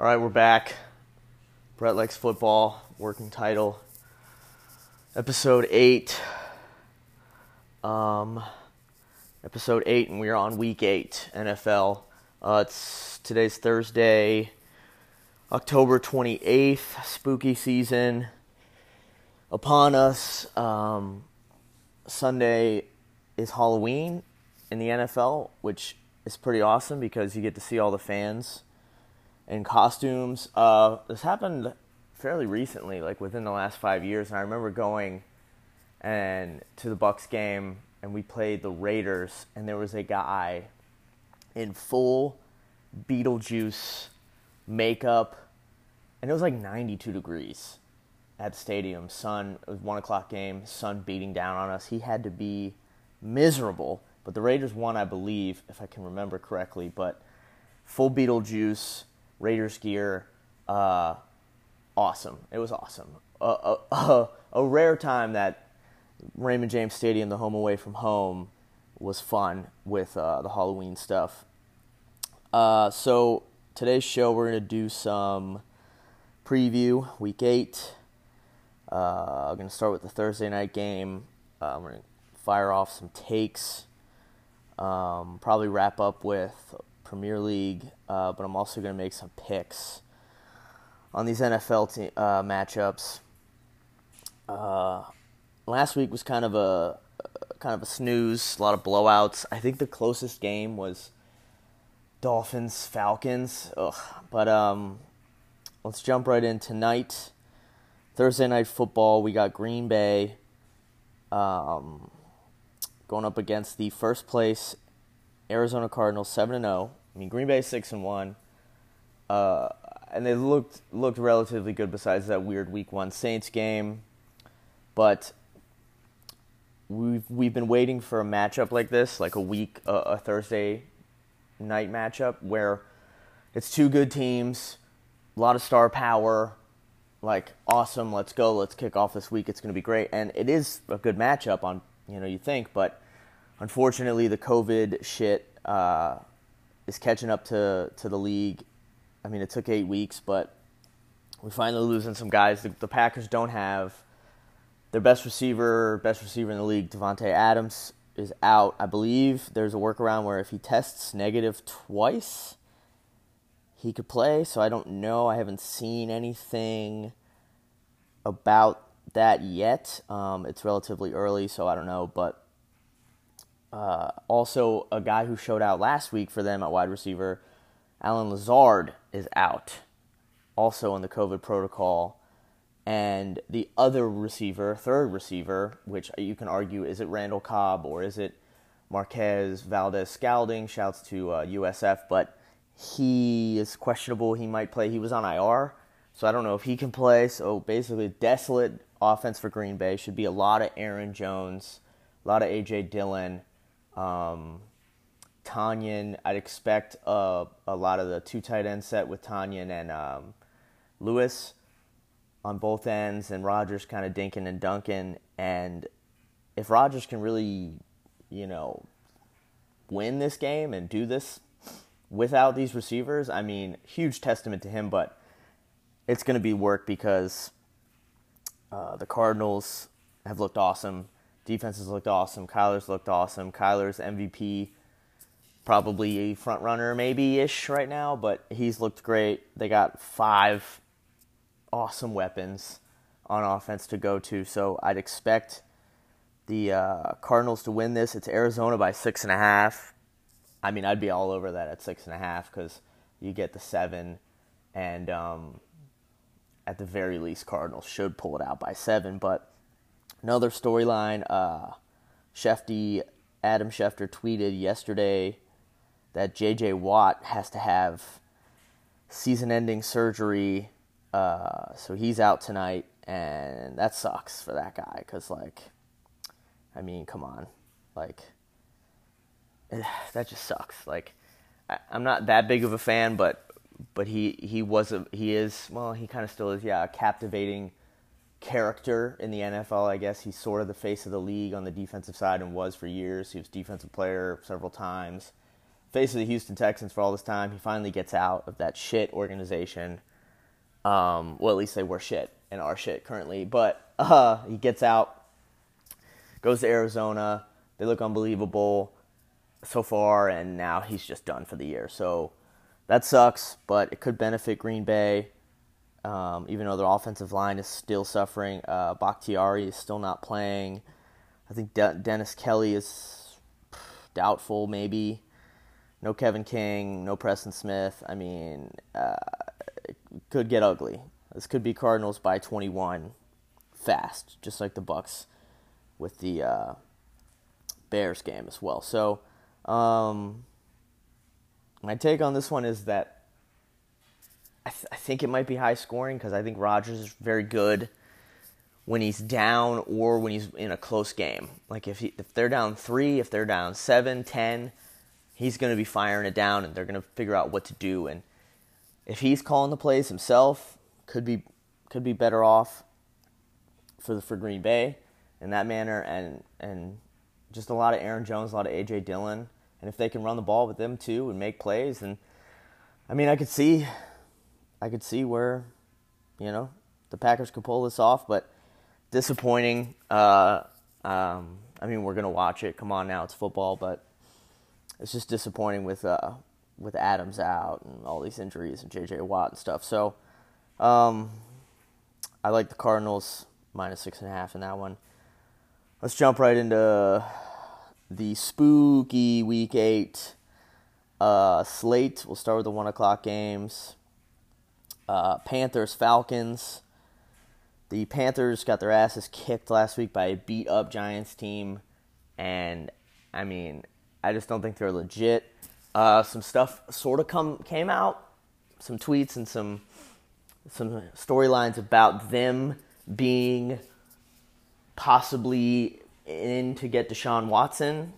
All right, we're back. Brett likes football. Working title. Episode eight. Um, episode eight, and we are on week eight NFL. Uh, it's today's Thursday, October twenty eighth. Spooky season upon us. Um, Sunday is Halloween in the NFL, which is pretty awesome because you get to see all the fans in costumes. Uh, this happened fairly recently, like within the last five years, and I remember going and to the Bucks game, and we played the Raiders, and there was a guy in full Beetlejuice makeup, and it was like 92 degrees at the stadium. Sun, it was one o'clock game. Sun beating down on us. He had to be miserable. But the Raiders won, I believe, if I can remember correctly. But full Beetlejuice, Raiders gear, uh, awesome. It was awesome. a, rare time that Raymond James Stadium, the home away from home, was fun with uh, the Halloween stuff. Uh, so today's show, we're gonna do some preview, week eight. Uh, I'm gonna start with the Thursday night game. Uh, we're gonna fire off some takes. Um, probably wrap up with Premier League, uh, but I'm also going to make some picks on these NFL te- uh, matchups. Uh, last week was kind of a kind of a snooze, a lot of blowouts. I think the closest game was Dolphins Falcons. Ugh. But um, let's jump right in tonight. Thursday night football. We got Green Bay. Um, going up against the first place Arizona Cardinals, seven and zero. I mean, Green Bay six and one, uh, and they looked looked relatively good besides that weird Week One Saints game. But we've we've been waiting for a matchup like this, like a week, a Thursday night matchup where it's two good teams, a lot of star power, like awesome. Let's go. Let's kick off this week. It's going to be great, and it is a good matchup on you know you think, but unfortunately the COVID shit uh, is catching up to to the league. I mean, it took eight weeks, but we're finally losing some guys. The, the Packers don't have their best receiver, best receiver in the league, Davante Adams, is out. I believe there's a workaround where if he tests negative twice, he could play. So I don't know. I haven't seen anything about that yet. Um, it's relatively early, so I don't know. But uh, also, a guy who showed out last week for them at wide receiver, Allen Lazard, is out, also in the COVID protocol. And the other receiver, third receiver, which you can argue is it Randall Cobb or is it Marquez Valdes Scantling? Shouts to uh, USF, but he is questionable. He might play. He was on IR, so I don't know if he can play. So basically, desolate offense for Green Bay. Should be a lot of Aaron Jones, a lot of AJ Dillon, um, Tonyan. I'd expect uh, a lot of the two tight end set with Tonyan and um, Lewis on both ends, and Rodgers kind of dinking and dunking. And if Rodgers can really, you know, win this game and do this without these receivers, I mean, huge testament to him. But it's going to be work because uh, the Cardinals have looked awesome. Defense has looked awesome. Kyler's looked awesome. Kyler's MVP, probably a front runner, maybe ish right now, but he's looked great. They got five awesome weapons on offense to go to, so I'd expect the uh, Cardinals to win this. It's Arizona by six and a half. I mean, I'd be all over that at six and a half because you get the seven, and um, at the very least, Cardinals should pull it out by seven. But another storyline, uh, Shefty, Adam Schefter tweeted yesterday that J.J. Watt has to have season-ending surgery, uh, so he's out tonight, and that sucks for that guy because, like, I mean, come on, like, that just sucks. Like, I, I'm not that big of a fan, but but he he was a he is well he kind of still is yeah a captivating character in the NFL I guess he's sort of the face of the league on the defensive side and was for years he was defensive player several times face of the Houston Texans for all this time. He finally gets out of that shit organization. Um, well, at least they were shit and are shit currently. But uh, he gets out, goes to Arizona. They look unbelievable so far, and now he's just done for the year. So that sucks, but it could benefit Green Bay. Um, even though their offensive line is still suffering, uh, Bakhtiari is still not playing. I think De- Dennis Kelly is doubtful, maybe. No Kevin King, no Preston Smith. I mean, uh, it could get ugly. This could be Cardinals by 21 fast, just like the Bucks with the uh, Bears game as well. So, um, my take on this one is that I, th- I think it might be high scoring because I think Rodgers is very good when he's down or when he's in a close game. Like if he, if they're down three, if they're down seven, ten, he's going to be firing it down, and they're going to figure out what to do. And if he's calling the plays himself, could be could be better off for the for Green Bay in that manner, and and just a lot of Aaron Jones, a lot of AJ Dillon, and if they can run the ball with them too and make plays, and I mean, I could see I could see where, you know, the Packers could pull this off, but disappointing. Uh, um, I mean, we're gonna watch it. Come on now, it's football, but it's just disappointing with uh, with Adams out and all these injuries and J.J. Watt and stuff. So, um, I like the Cardinals minus six and a half in that one. Let's jump right into the spooky Week Eight uh, slate. We'll start with the one o'clock games uh, Panthers, Falcons. The Panthers got their asses kicked last week by a beat up Giants team. And, I mean, I just don't think they're legit. Uh, some stuff sort of come came out, some tweets and some some storylines about them being possibly in to get Deshaun Watson.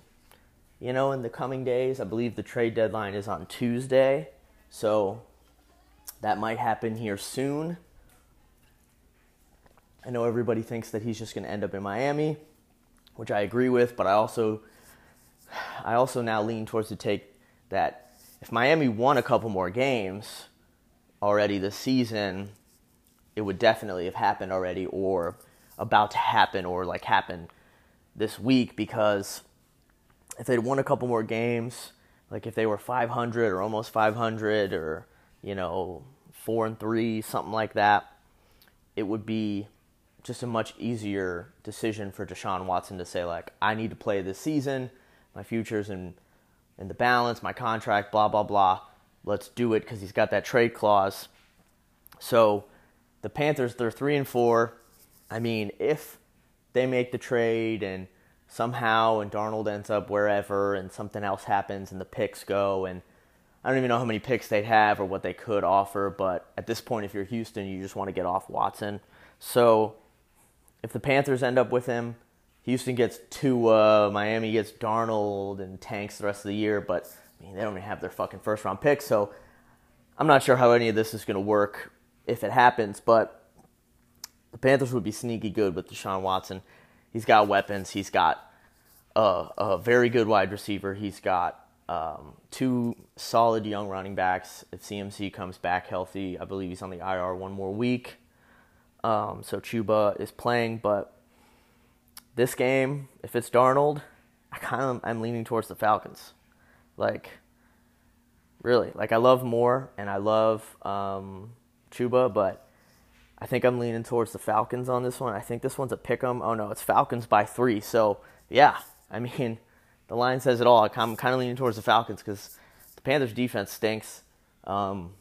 You know, in the coming days, I believe the trade deadline is on Tuesday, so that might happen here soon. I know everybody thinks that he's just going to end up in Miami, which I agree with, but I also I also now lean towards the take that if Miami won a couple more games already this season, it would definitely have happened already or about to happen or like happen this week because if they'd won a couple more games, like if they were 500 or almost 500 or you know, four and three, something like that, it would be just a much easier decision for Deshaun Watson to say, like, I need to play this season, my future's in in the balance, my contract, blah blah blah. Let's do it because he's got that trade clause. So the Panthers, they're three and four. I mean, if they make the trade and somehow and Darnold ends up wherever and something else happens and the picks go and I don't even know how many picks they'd have or what they could offer, but at this point, if you're Houston, you just want to get off Watson. So if the Panthers end up with him, Houston gets Tua, Miami gets Darnold, and tanks the rest of the year. But I mean, they don't even have their fucking first round pick, so I'm not sure how any of this is going to work if it happens. But the Panthers would be sneaky good with Deshaun Watson. He's got weapons. He's got a, a very good wide receiver. He's got um, two solid young running backs. If CMC comes back healthy, I believe he's on the IR one more week. Um, so Chuba is playing, but this game, if it's Darnold, I kind of I'm leaning towards the Falcons. Like, really, like I love Moore and I love um, Chuba, but I think I'm leaning towards the Falcons on this one. I think this one's a pick 'em. Oh no, it's Falcons by three. So yeah, I mean the line says it all. I'm kind of leaning towards the Falcons because the Panthers' defense stinks, um,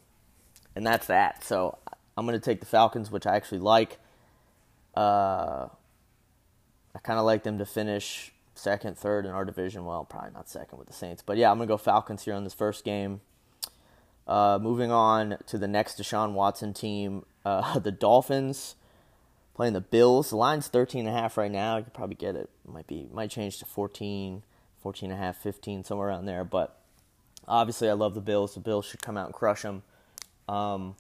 and that's that. So I'm going to take the Falcons, which I actually like. Uh, I kind of like them to finish second, third in our division. Well, probably not second with the Saints, but yeah, I'm going to go Falcons here on this first game. Uh, moving on to the next Deshaun Watson team, uh, the Dolphins playing the Bills. The line's 13 and a half right now. You could probably get it. Might be might change to 14. 14 and a half, 15, somewhere around there. But obviously, I love the Bills. The Bills should come out and crush them. Um,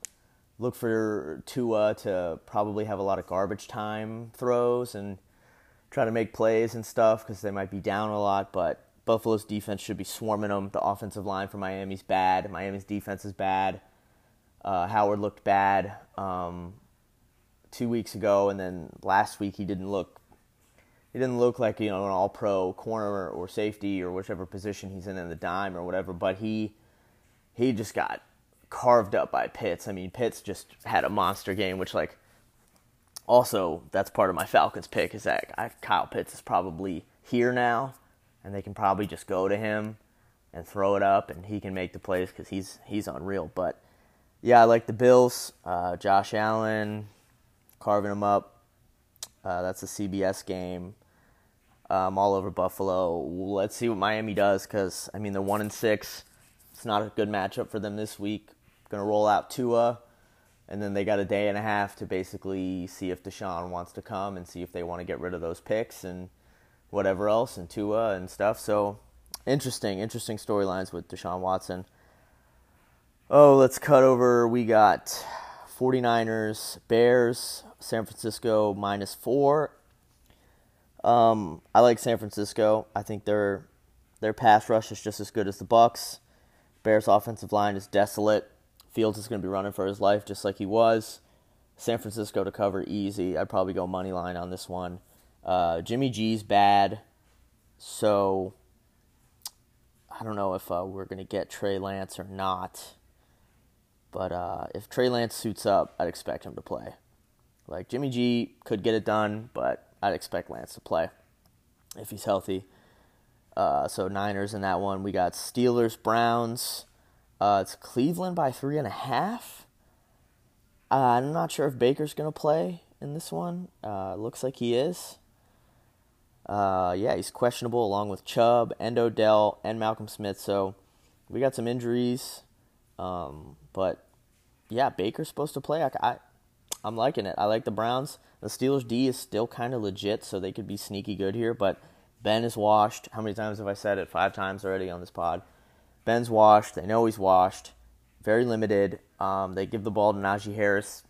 look for Tua to probably have a lot of garbage time throws and try to make plays and stuff because they might be down a lot. But Buffalo's defense should be swarming them. The offensive line for Miami's bad. Miami's defense is bad. Uh, Howard looked bad um, two weeks ago, and then last week he didn't look. He didn't look like you know an All-Pro corner or safety or whichever position he's in in the dime or whatever. But he he just got carved up by Pitts. I mean, Pitts just had a monster game, which like also that's part of my Falcons pick is that I, Kyle Pitts is probably here now, and they can probably just go to him and throw it up, and he can make the plays because he's he's unreal. But yeah, I like the Bills. Uh, Josh Allen carving them up. Uh, that's a CBS game. Um, all over Buffalo. Let's see what Miami does because I mean they're one and six. It's not a good matchup for them this week. Going to roll out Tua, and then they got a day and a half to basically see if Deshaun wants to come and see if they want to get rid of those picks and whatever else and Tua and stuff. So interesting, interesting storylines with Deshaun Watson. Oh, let's cut over. We got 49ers, Bears, San Francisco minus four. Um, I like San Francisco. I think their their pass rush is just as good as the Bucks. Bears offensive line is desolate. Fields is going to be running for his life just like he was. San Francisco to cover easy. I'd probably go money line on this one. Uh, Jimmy G's bad, so I don't know if uh, we're going to get Trey Lance or not. But uh, if Trey Lance suits up, I'd expect him to play. Like Jimmy G could get it done, but I'd expect Lance to play if he's healthy. Uh, so Niners in that one. We got Steelers, Browns. Uh, it's Cleveland by three and a half. Uh, I'm not sure if Baker's going to play in this one. Uh, looks like he is. Uh, yeah, he's questionable along with Chubb and Odell and Malcolm Smith. So we got some injuries. Um, but yeah, Baker's supposed to play. I, I, I'm liking it. I like the Browns. The Steelers D is still kind of legit, so they could be sneaky good here. But Ben is washed. How many times have I said it? Five times already on this pod. Ben's washed. They know he's washed. Very limited. Um, they give the ball to Najee Harris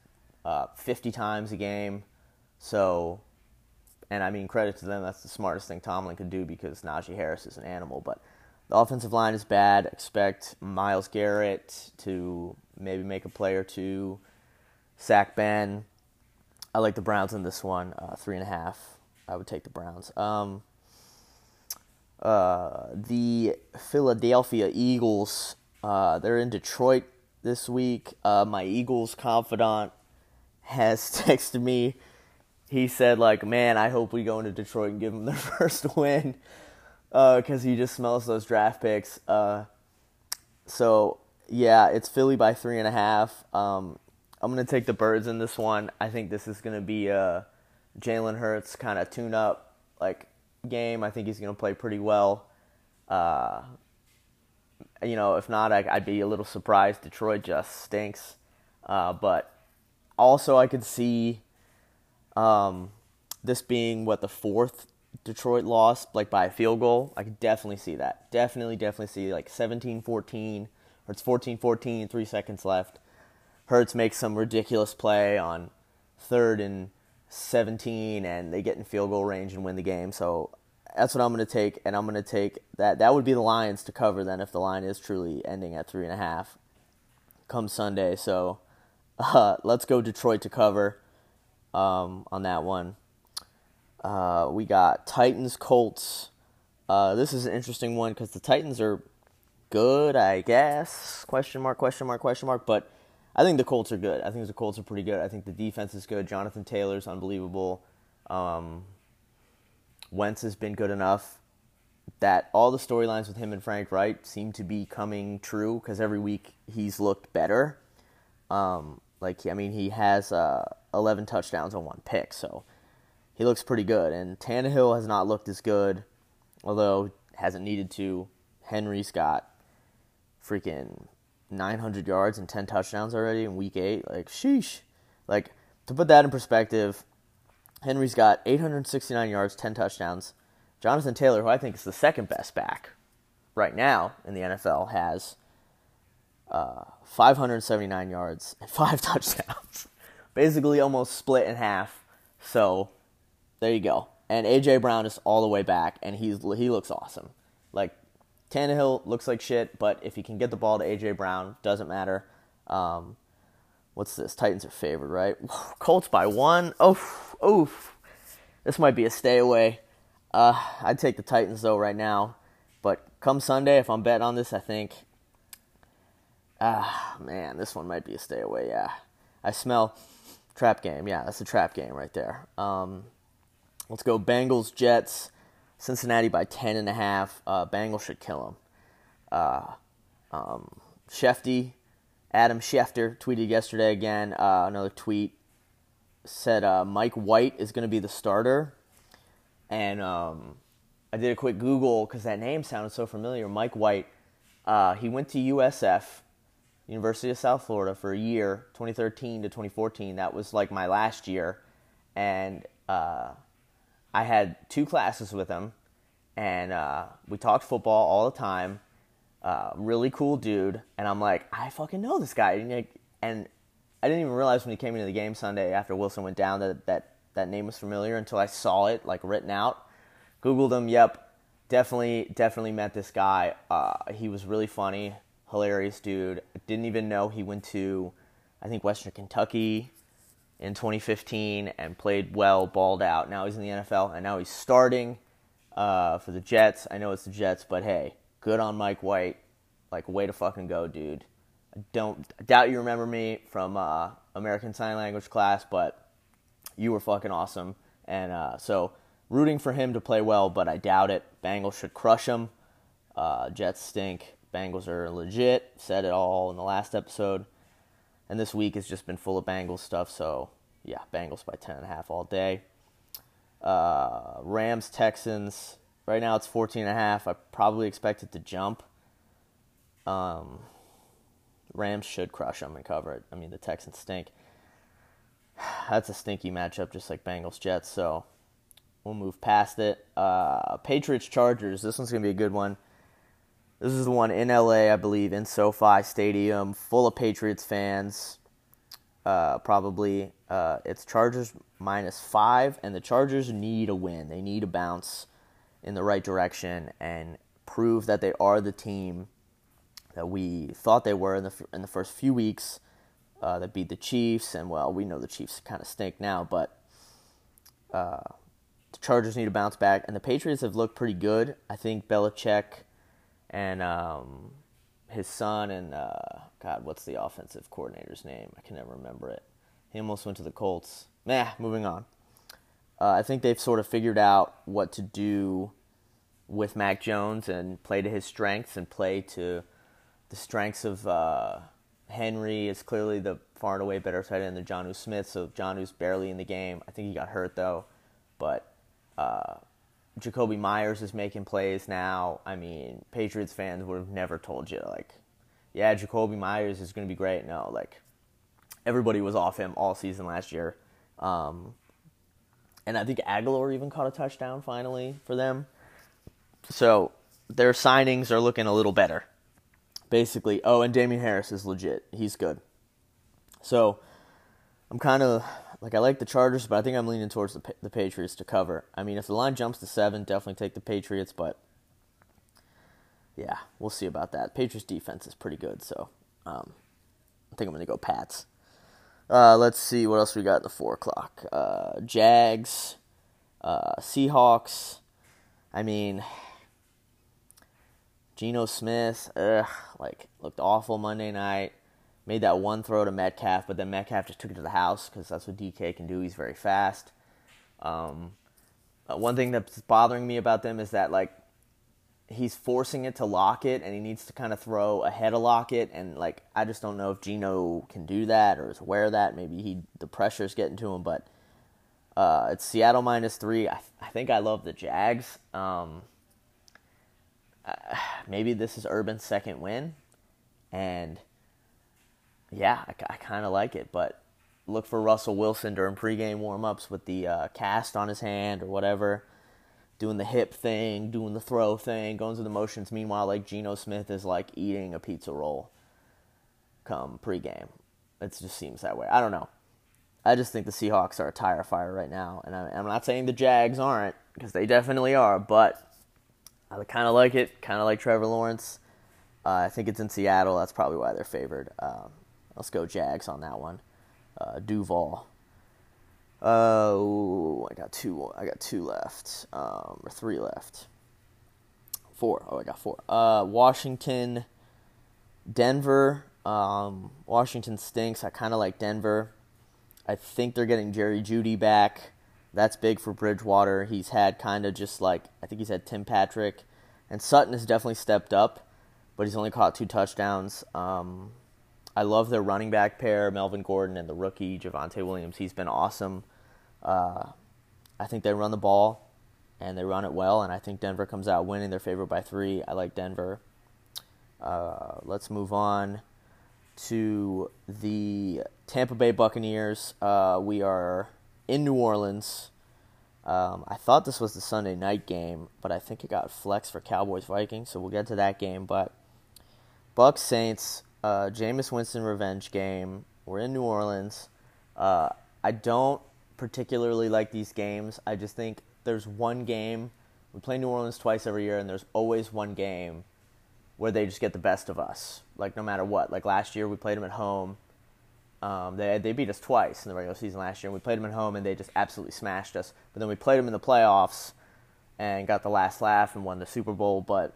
uh, 50 times a game. So, and I mean, credit to them. That's the smartest thing Tomlin could do because Najee Harris is an animal. But the offensive line is bad. Expect Myles Garrett to maybe make a play or two. Sack Ben. I like the Browns in this one. Uh, three and a half. I would take the Browns. Um, uh, the Philadelphia Eagles. Uh, they're in Detroit this week. Uh, my Eagles confidant has texted me. He said, like, man, I hope we go into Detroit and give them their first win because uh, he just smells those draft picks. Uh, so, yeah, it's Philly by three and a half. Um, I'm to take the Birds in this one. I think this is to be a Jalen Hurts kind of tune up, like, game. I think he's to play pretty well. Uh, you know, if not, I, would be a little surprised. Detroit just stinks. Uh, but also, I could see um, this being what the fourth Detroit loss, like by a field goal. I could definitely see that. Definitely, definitely see like 17 14, or it's 14 14, three seconds left. Hurts makes some ridiculous play on third and 17 and they get in field goal range and win the game. So that's what I'm going to take, and I'm going to take that. That would be the Lions to cover then if the line is truly ending at three and a half come Sunday. So uh, let's go Detroit to cover um, on that one. Uh, we got Titans Colts. Uh, this is an interesting one because the Titans are good, I guess. Question mark, question mark, question mark. But I think the Colts are good. I think the Colts are pretty good. I think the defense is good. Jonathan Taylor's unbelievable. Um, Wentz has been good enough that all the storylines with him and Frank Reich seem to be coming true because every week he's looked better. Um, like I mean, he has uh, 11 touchdowns on one pick, so he looks pretty good. And Tannehill has not looked as good, although hasn't needed to. Henry's got freaking 900 yards and 10 touchdowns already in week eight. Like, sheesh. Like, to put that in perspective, Henry's got 869 yards, 10 touchdowns. Jonathan Taylor, who I think is the second best back right now in the NFL, has uh, 579 yards and five touchdowns. Basically, almost split in half. So, there you go. And AJ Brown is all the way back, and he's he looks awesome. Like Tannehill looks like shit, but if he can get the ball to AJ Brown, doesn't matter. Um, what's this? Titans are favored, right? Colts by one. Oh, oh, this might be a stay away. Uh, I'd take the Titans though right now, but come Sunday, if I'm betting on this, I think. Ah, man, this one might be a stay away. Yeah, I smell trap game. Yeah, that's a trap game right there. Um, let's go Bengals Jets. Cincinnati by ten and a half. Uh, Bengals should kill them. Uh, um, Shefty, Adam Schefter tweeted yesterday again. Uh, another tweet said uh, Mike White is going to be the starter, and um, I did a quick Google because that name sounded so familiar. Mike White. Uh, he went to USF, University of South Florida, for a year, 2013 to 2014. That was like my last year, and uh, I had two classes with him, and uh, we talked football all the time. Uh, really cool dude, and I'm like, I fucking know this guy, and I didn't even realize when he came into the game Sunday after Wilson went down that that that name was familiar until I saw it like written out. Googled him. Yep, definitely, definitely met this guy. Uh, he was really funny, hilarious dude. Didn't even know he went to, I think Western Kentucky in 2015 and played well, balled out. Now he's in the NFL and now he's starting uh, for the Jets. I know it's the Jets, but hey, good on Mike White. Like, way to fucking go, dude. I don't I doubt you remember me from uh, American Sign Language class, but you were fucking awesome. And uh, so, rooting for him to play well, but I doubt it. Bengals should crush him. Uh, Jets stink. Bengals are legit. Said it all in the last episode. And this week has just been full of Bengals stuff. So, yeah, Bengals by 10.5 all day. Uh, Rams, Texans. Right now it's 14.5. I probably expect it to jump. Um, Rams should crush them and cover it. I mean, the Texans stink. That's a stinky matchup, just like Bengals, Jets. So we'll move past it. Uh, Patriots, Chargers. This one's going to be a good one. This is the one in LA, I believe, in SoFi Stadium, full of Patriots fans. Uh, probably uh, it's Chargers minus five, and the Chargers need a win. They need a bounce in the right direction and prove that they are the team that we thought they were in the in the first few weeks. Uh, that beat the Chiefs, and well, we know the Chiefs kind of stink now, but uh, the Chargers need to bounce back, and the Patriots have looked pretty good. I think Belichick and um, his son and uh, God, what's the offensive coordinator's name? I can never remember it. He almost went to the Colts. Nah, moving on. Uh, I think they've sort of figured out what to do with Mac Jones and play to his strengths and play to the strengths of uh, Henry. Is clearly the far and away better tight end than Jonnu Smith. So Jonnu's barely in the game. I think he got hurt though, but uh, Jakobi Meyers is making plays now. I mean, Patriots fans would have never told you like, yeah, Jakobi Meyers is going to be great. No, like everybody was off him all season last year. Um, and I think Agholor even caught a touchdown finally for them. So their signings are looking a little better. Basically, oh, and Damien Harris is legit. He's good. So I'm kind of like I like the Chargers, but I think I'm leaning towards the the Patriots to cover. I mean, if the line jumps to seven, definitely take the Patriots, but yeah, we'll see about that. Patriots defense is pretty good, so um, I think I'm gonna go Pats. Uh, let's see what else we got at the four o'clock. Uh, Jags, uh, Seahawks. I mean, Geno Smith, ugh, like looked awful Monday night made that one throw to Metcalf, but then Metcalf just took it to the house because that's what DK can do. He's very fast. Um, uh, one thing that's bothering me about them is that like he's forcing it to Lockett, and he needs to kind of throw ahead of Lockett, and like I just don't know if Geno can do that or is aware of that. Maybe he the pressure's getting to him, but uh, it's Seattle minus three. I, I think I love the Jags. Um, uh, maybe this is Urban's second win, and yeah, I, I kind of like it, but look for Russell Wilson during pregame warmups with the uh, cast on his hand or whatever, doing the hip thing, doing the throw thing, going through the motions. Meanwhile, like Geno Smith is like eating a pizza roll come pregame. It just seems that way. I don't know. I just think the Seahawks are a tire fire right now, and I, am not saying the Jags aren't because they definitely are, but I kind of like it. Kind of like Trevor Lawrence. Uh, I think it's in Seattle. That's probably why they're favored. Um, let's go Jags on that one. Uh, Duval. Oh, I got two. I got two left, um, or three left. Four. Oh, I got four. Uh, Washington, Denver. Um, Washington stinks. I kind of like Denver. I think they're getting Jerry Jeudy back. That's big for Bridgewater. He's had kind of just like I think he's had Tim Patrick, and Sutton has definitely stepped up, but he's only caught two touchdowns. Um, I love their running back pair, Melvin Gordon and the rookie Javonte Williams. He's been awesome. Uh, I think they run the ball and they run it well, and I think Denver comes out winning. They're favored by three. I like Denver. Uh, let's move on to the Tampa Bay Buccaneers. Uh, we are in New Orleans. Um, I thought this was the Sunday night game, but I think it got flexed for Cowboys Vikings, so we'll get to that game. But Bucks Saints, uh, Jameis Winston revenge game. We're in New Orleans. Uh, I don't particularly like these games. I just think there's one game. We play New Orleans twice every year, and there's always one game where they just get the best of us. Like no matter what. Like last year, we played them at home. Um, they they beat us twice in the regular season last year. And we played them at home, and they just absolutely smashed us. But then we played them in the playoffs, and got the last laugh and won the Super Bowl. But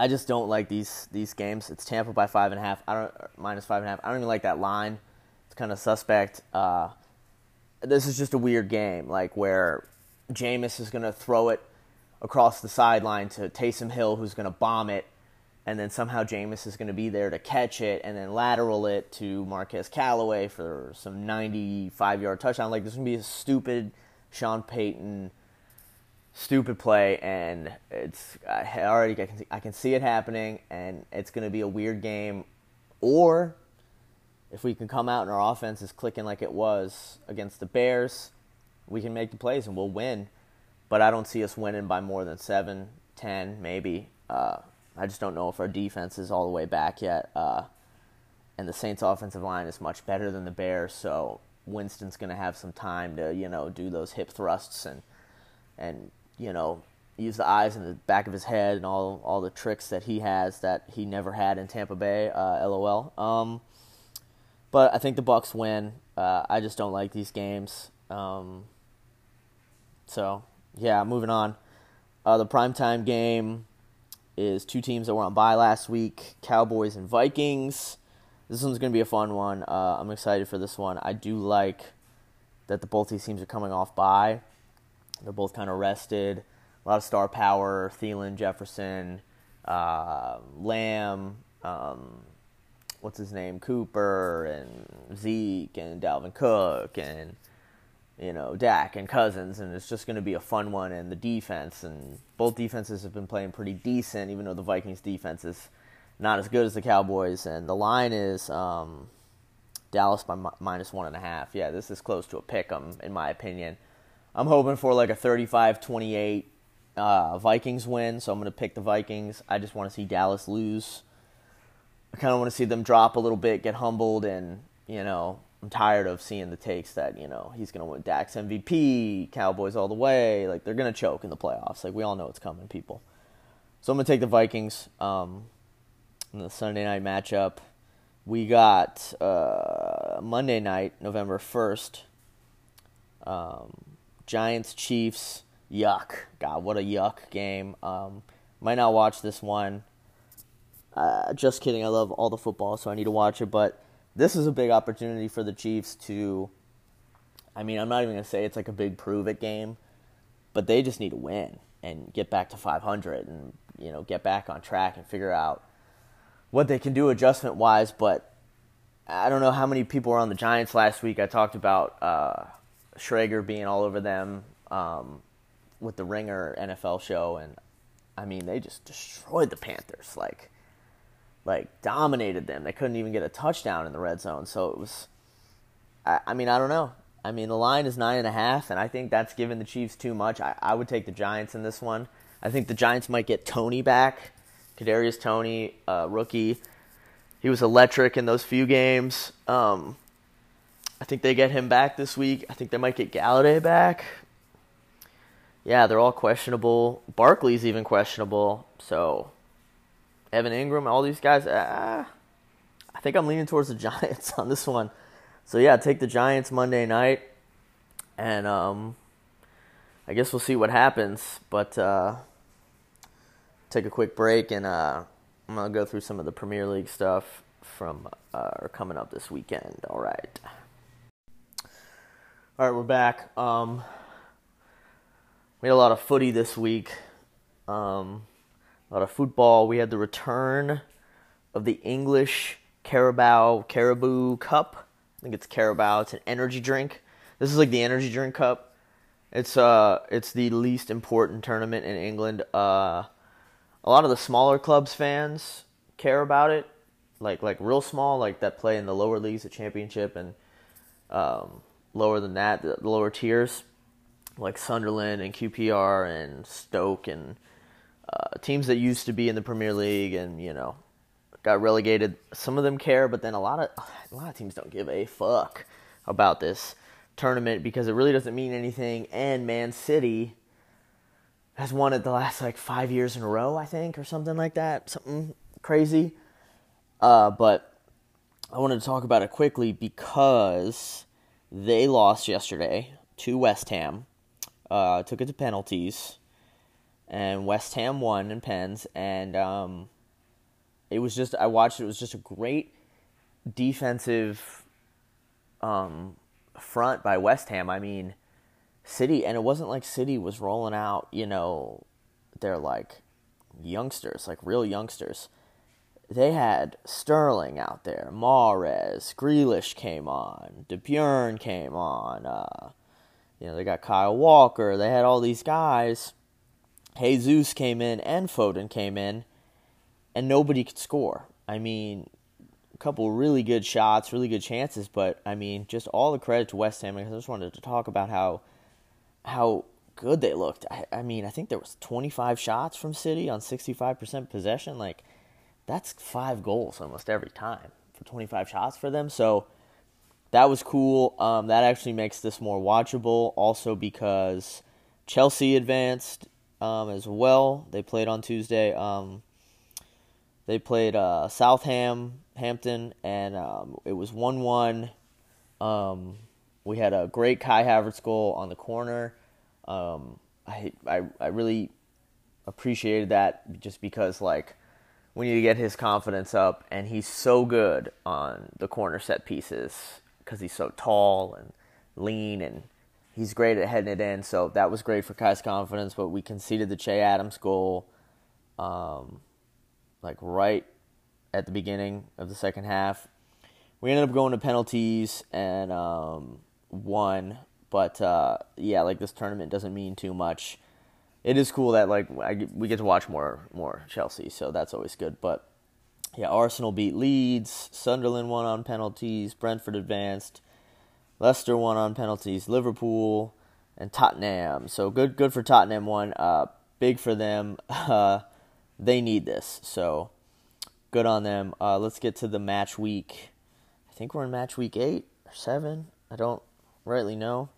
I just don't like these these games. It's Tampa by five and a half. I don't minus five and a half. I don't even like that line. It's kind of suspect. Uh, this is just a weird game, like where Jameis is going to throw it across the sideline to Taysom Hill, who's going to bomb it, and then somehow Jameis is going to be there to catch it and then lateral it to Marquez Callaway for some 95 yard touchdown. Like, this is going to be a stupid Sean Payton stupid play, and it's I already I can see, I can see it happening, and it's going to be a weird game. Or if we can come out and our offense is clicking like it was against the Bears, we can make the plays and we'll win. But I don't see us winning by more than seven, ten, maybe. Uh, I just don't know if our defense is all the way back yet. Uh, and the Saints' offensive line is much better than the Bears, so Winston's going to have some time to you know do those hip thrusts and and you know use the eyes in the back of his head and all all the tricks that he has that he never had in Tampa Bay. Uh, LOL. Um, but I think the Bucks win. Uh, I just don't like these games. Um, so yeah, moving on. Uh, the primetime game is two teams that were on bye last week: Cowboys and Vikings. This one's going to be a fun one. Uh, I'm excited for this one. I do like that the both these teams are coming off bye. They're both kind of rested. A lot of star power: Thielen, Jefferson, uh, Lamb. Um, what's his name, Cooper and Zeke and Dalvin Cook and you know Dak and Cousins, and it's just going to be a fun one. And the defense and both defenses have been playing pretty decent, even though the Vikings defense is not as good as the Cowboys. And the line is um, Dallas by mi- minus one and a half. Yeah, this is close to a pick 'em in my opinion. I'm hoping for like a 35-28 uh, Vikings win, so I'm going to pick the Vikings. I just want to see Dallas lose. I kind of want to see them drop a little bit, get humbled, and you know, I'm tired of seeing the takes that you know he's going to win Dak's MVP, Cowboys all the way. Like they're going to choke in the playoffs. Like we all know it's coming, people. So I'm going to take the Vikings. Um, in the Sunday night matchup, we got uh, Monday night, November first. Um, Giants Chiefs. Yuck! God, what a yuck game. Um, might not watch this one. Uh, just kidding. I love all the football, so I need to watch it. But this is a big opportunity for the Chiefs to. I mean, I'm not even to say it's like a big prove it game, but they just need to win and get back to 500 and, you know, get back on track and figure out what they can do adjustment wise. But I don't know how many people were on the Giants last week. I talked about uh, Schrager being all over them um, with the Ringer NFL show, and I mean, they just destroyed the Panthers. Like, like dominated them. They couldn't even get a touchdown in the red zone. So it was. I, I mean, I don't know. I mean, the line is nine and a half, and I think that's giving the Chiefs too much. I, I would take the Giants in this one. I think the Giants might get Toney back, Kadarius Toney, uh, rookie. He was electric in those few games. Um, I think they get him back this week. I think they might get Golladay back. yeah, they're all questionable. Barkley's even questionable. So Evan Engram, all these guys. Uh, I think I'm leaning towards the Giants on this one. So yeah, take the Giants Monday night, and um, I guess we'll see what happens. But uh, take a quick break, and uh, I'm gonna go through some of the Premier League stuff from uh, coming up this weekend. All right. All right, we're back. Um, we had a lot of footy this week. Um, a lot of football. We had the return of the English Carabao Caribou Cup. I think it's Carabao. It's an energy drink. This is like the energy drink cup. It's uh it's the least important tournament in England. Uh a lot of the smaller clubs fans care about it. Like like real small, like that play in the lower leagues, the championship and um, lower than that, the lower tiers, like Sunderland and QPR and Stoke and uh, teams that used to be in the Premier League and you know got relegated. Some of them care, but then a lot of a lot of teams don't give a fuck about this tournament because it really doesn't mean anything. And Man City has won it the last like five years in a row, I think, or something like that, something crazy. Uh, but I wanted to talk about it quickly because they lost yesterday to West Ham. Uh, took it to penalties and West Ham won in pens, and um, it was just I watched it. Was just a great defensive um, front by West Ham. I mean, City, and it wasn't like City was rolling out. You know, they're like youngsters, like real youngsters. They had Sterling out there, Mahrez, Grealish came on, De Bruyne came on. Uh, you know, they got Kyle Walker. They had all these guys Jesus came in and Foden came in, and nobody could score. I mean, a couple really good shots, really good chances, but I mean, just all the credit to West Ham. Because I just wanted to talk about how how good they looked. I, I mean, I think there was 25 shots from City on 65% possession. Like, that's five goals almost every time for 25 shots for them. So that was cool. Um, that actually makes this more watchable. Also because Chelsea advanced um, as well. They played on Tuesday. Um, they played uh, Southam, Hampton, and um, it was 1 1. Um, we had a great Kai Havertz goal on the corner. Um, I, I, I really appreciated that just because, like, we need to get his confidence up, and he's so good on the corner set pieces because he's so tall and lean and he's great at heading it in. So that was great for Kai's confidence. But we conceded the Che Adams goal, um, like right at the beginning of the second half. We ended up going to penalties and um, won. But uh, yeah, like this tournament doesn't mean too much. It is cool that like I, we get to watch more more Chelsea, so that's always good. But yeah, Arsenal beat Leeds, Sunderland won on penalties, Brentford advanced. Leicester won on penalties. Liverpool and Tottenham. So good, good for Tottenham. One, uh, big for them. Uh, they need this. So good on them. Uh, let's get to the match week. I think we're in match week eight or seven. I don't rightly know.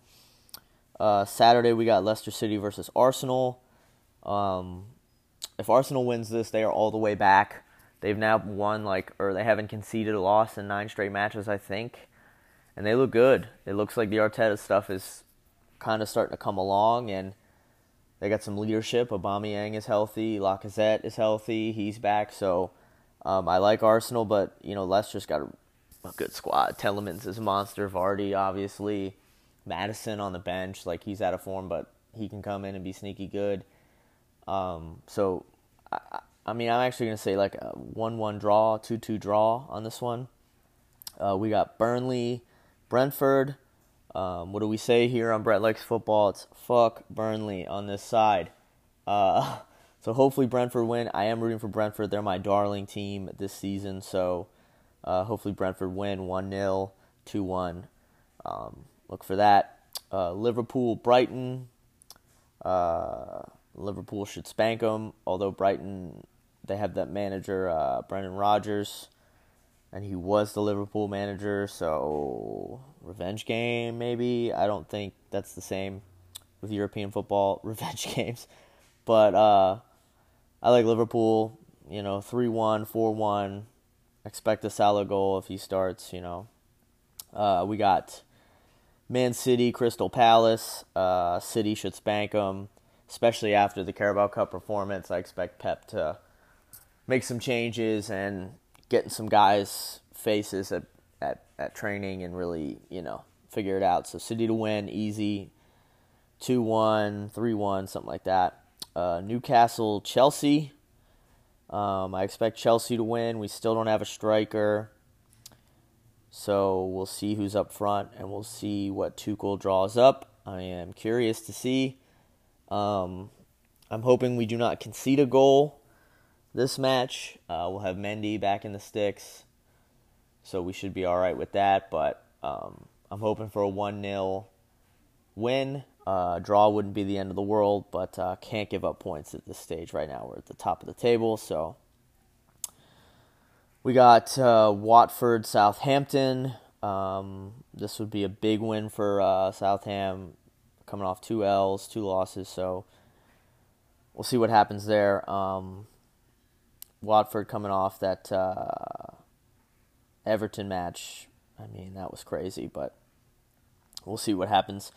Uh, Saturday we got Leicester City versus Arsenal. Um, if Arsenal wins this, they are all the way back. They've now won like, or they haven't conceded a loss in nine straight matches, I think and they look good. It looks like the Arteta stuff is kind of starting to come along, and they got some leadership. Aubameyang is healthy, Lacazette is healthy, he's back. So um, I like Arsenal, but you know Leicester's got a, a good squad. Tielemans is a monster. Vardy, obviously, Maddison on the bench, like he's out of form, but he can come in and be sneaky good. Um, so I, I mean, I'm actually gonna say like a one-one draw, two-two draw on this one. Uh, we got Burnley Brentford. Um, what do we say here on Brett Likes Football? It's fuck Burnley on this side. Uh, so hopefully Brentford win. I am rooting for Brentford. They're my darling team this season. So uh, hopefully Brentford win 1 0, 2 1. Um, look for that. Uh, Liverpool, Brighton. Uh, Liverpool should spank them, although Brighton, they have that manager, uh, Brendan Rodgers and he was the Liverpool manager, so revenge game maybe. I don't think that's the same. with European football revenge games. But uh, I like Liverpool. You know, 3 1, 4 1. Expect a Salah goal if he starts, you know. Uh, we got Man City, Crystal Palace. Uh, City should spank them, especially after the Carabao Cup performance. I expect Pep to make some changes and getting some guys' faces at, at, at training and really, you know, figure it out. So City to win, easy. 2 1, 3 1, something like that. Uh, Newcastle, Chelsea. Um, I expect Chelsea to win. We still don't have a striker. So we'll see who's up front and we'll see what Tuchel draws up. I am curious to see. Um, I'm hoping we do not concede a goal this match. Uh, we'll have Mendy back in the sticks. So we should be all right with that. But um, I'm hoping for a 1 0 win. Uh, draw wouldn't be the end of the world, but uh, can't give up points at this stage right now. We're at the top of the table, so we got uh, Watford, Southampton. Um, this would be a big win for uh, Southam, coming off two L's, two losses. So we'll see what happens there. Um, Watford coming off that uh, Everton match. I mean, that was crazy, but we'll see what happens.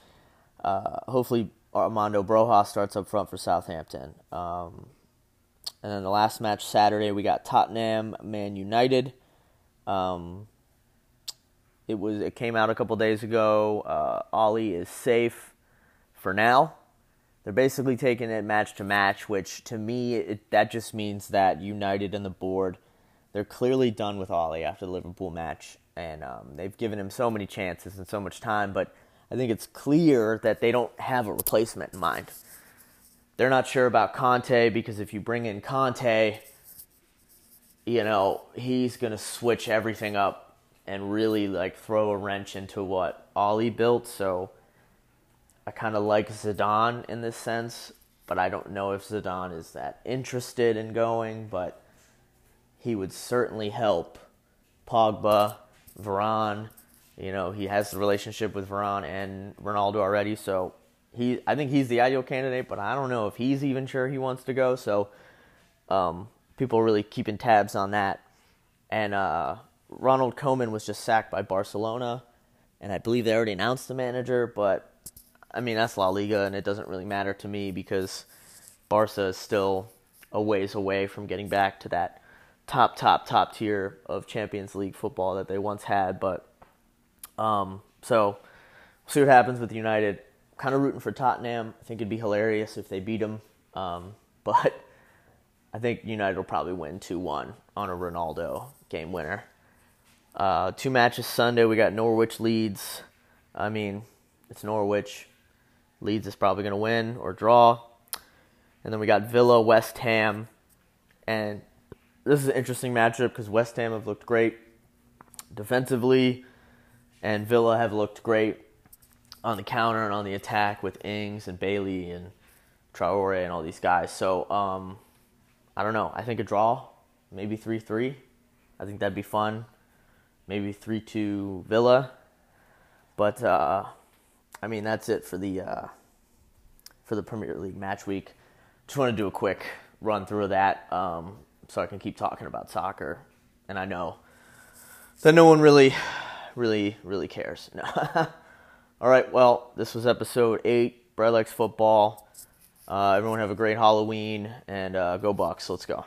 Uh, hopefully, Armando Broja starts up front for Southampton. Um, and then the last match Saturday, we got Tottenham, Man United. Um, it was it came out a couple days ago. Uh, Ole is safe for now. They're basically taking it match to match, which to me it, that just means that United and the board they're clearly done with Ole after the Liverpool match, and um, they've given him so many chances and so much time, but I think it's clear that they don't have a replacement in mind. They're not sure about Conte because if you bring in Conte, you know, he's going to switch everything up and really like throw a wrench into what Ole built. So I kind of like Zidane in this sense, but I don't know if Zidane is that interested in going, but he would certainly help Pogba, Varane, you know, he has the relationship with Varane and Ronaldo already, so he I think he's the ideal candidate, but I don't know if he's even sure he wants to go. So um, people are really keeping tabs on that. And uh, Ronald Koeman was just sacked by Barcelona, and I believe they already announced the manager. But I mean, that's La Liga, and it doesn't really matter to me because Barca is still a ways away from getting back to that top, top, top tier of Champions League football that they once had. But um, so we'll see what happens with United. Kind of rooting for Tottenham. I think it'd be hilarious if they beat them. Um, but I think United will probably win 2 1 on a Ronaldo game winner. Uh, two matches Sunday. We got Norwich Leeds. I mean, it's Norwich. Leeds is probably going to win or draw. And then we got Villa, West Ham. And this is an interesting matchup because West Ham have looked great defensively and Villa have looked great on the counter and on the attack with Ings and Bailey and Traore and all these guys. So um, I don't know. I think a draw, maybe three three. I think that'd be fun. Maybe three two Villa. But uh, I mean that's it for the uh, for the Premier League match week. Just want to do a quick run through of that um, so I can keep talking about soccer. And I know that no one really really, really cares. No. All right, well, this was episode eight. Brett likes football. Uh, everyone have a great Halloween and uh, go Bucks. Let's go.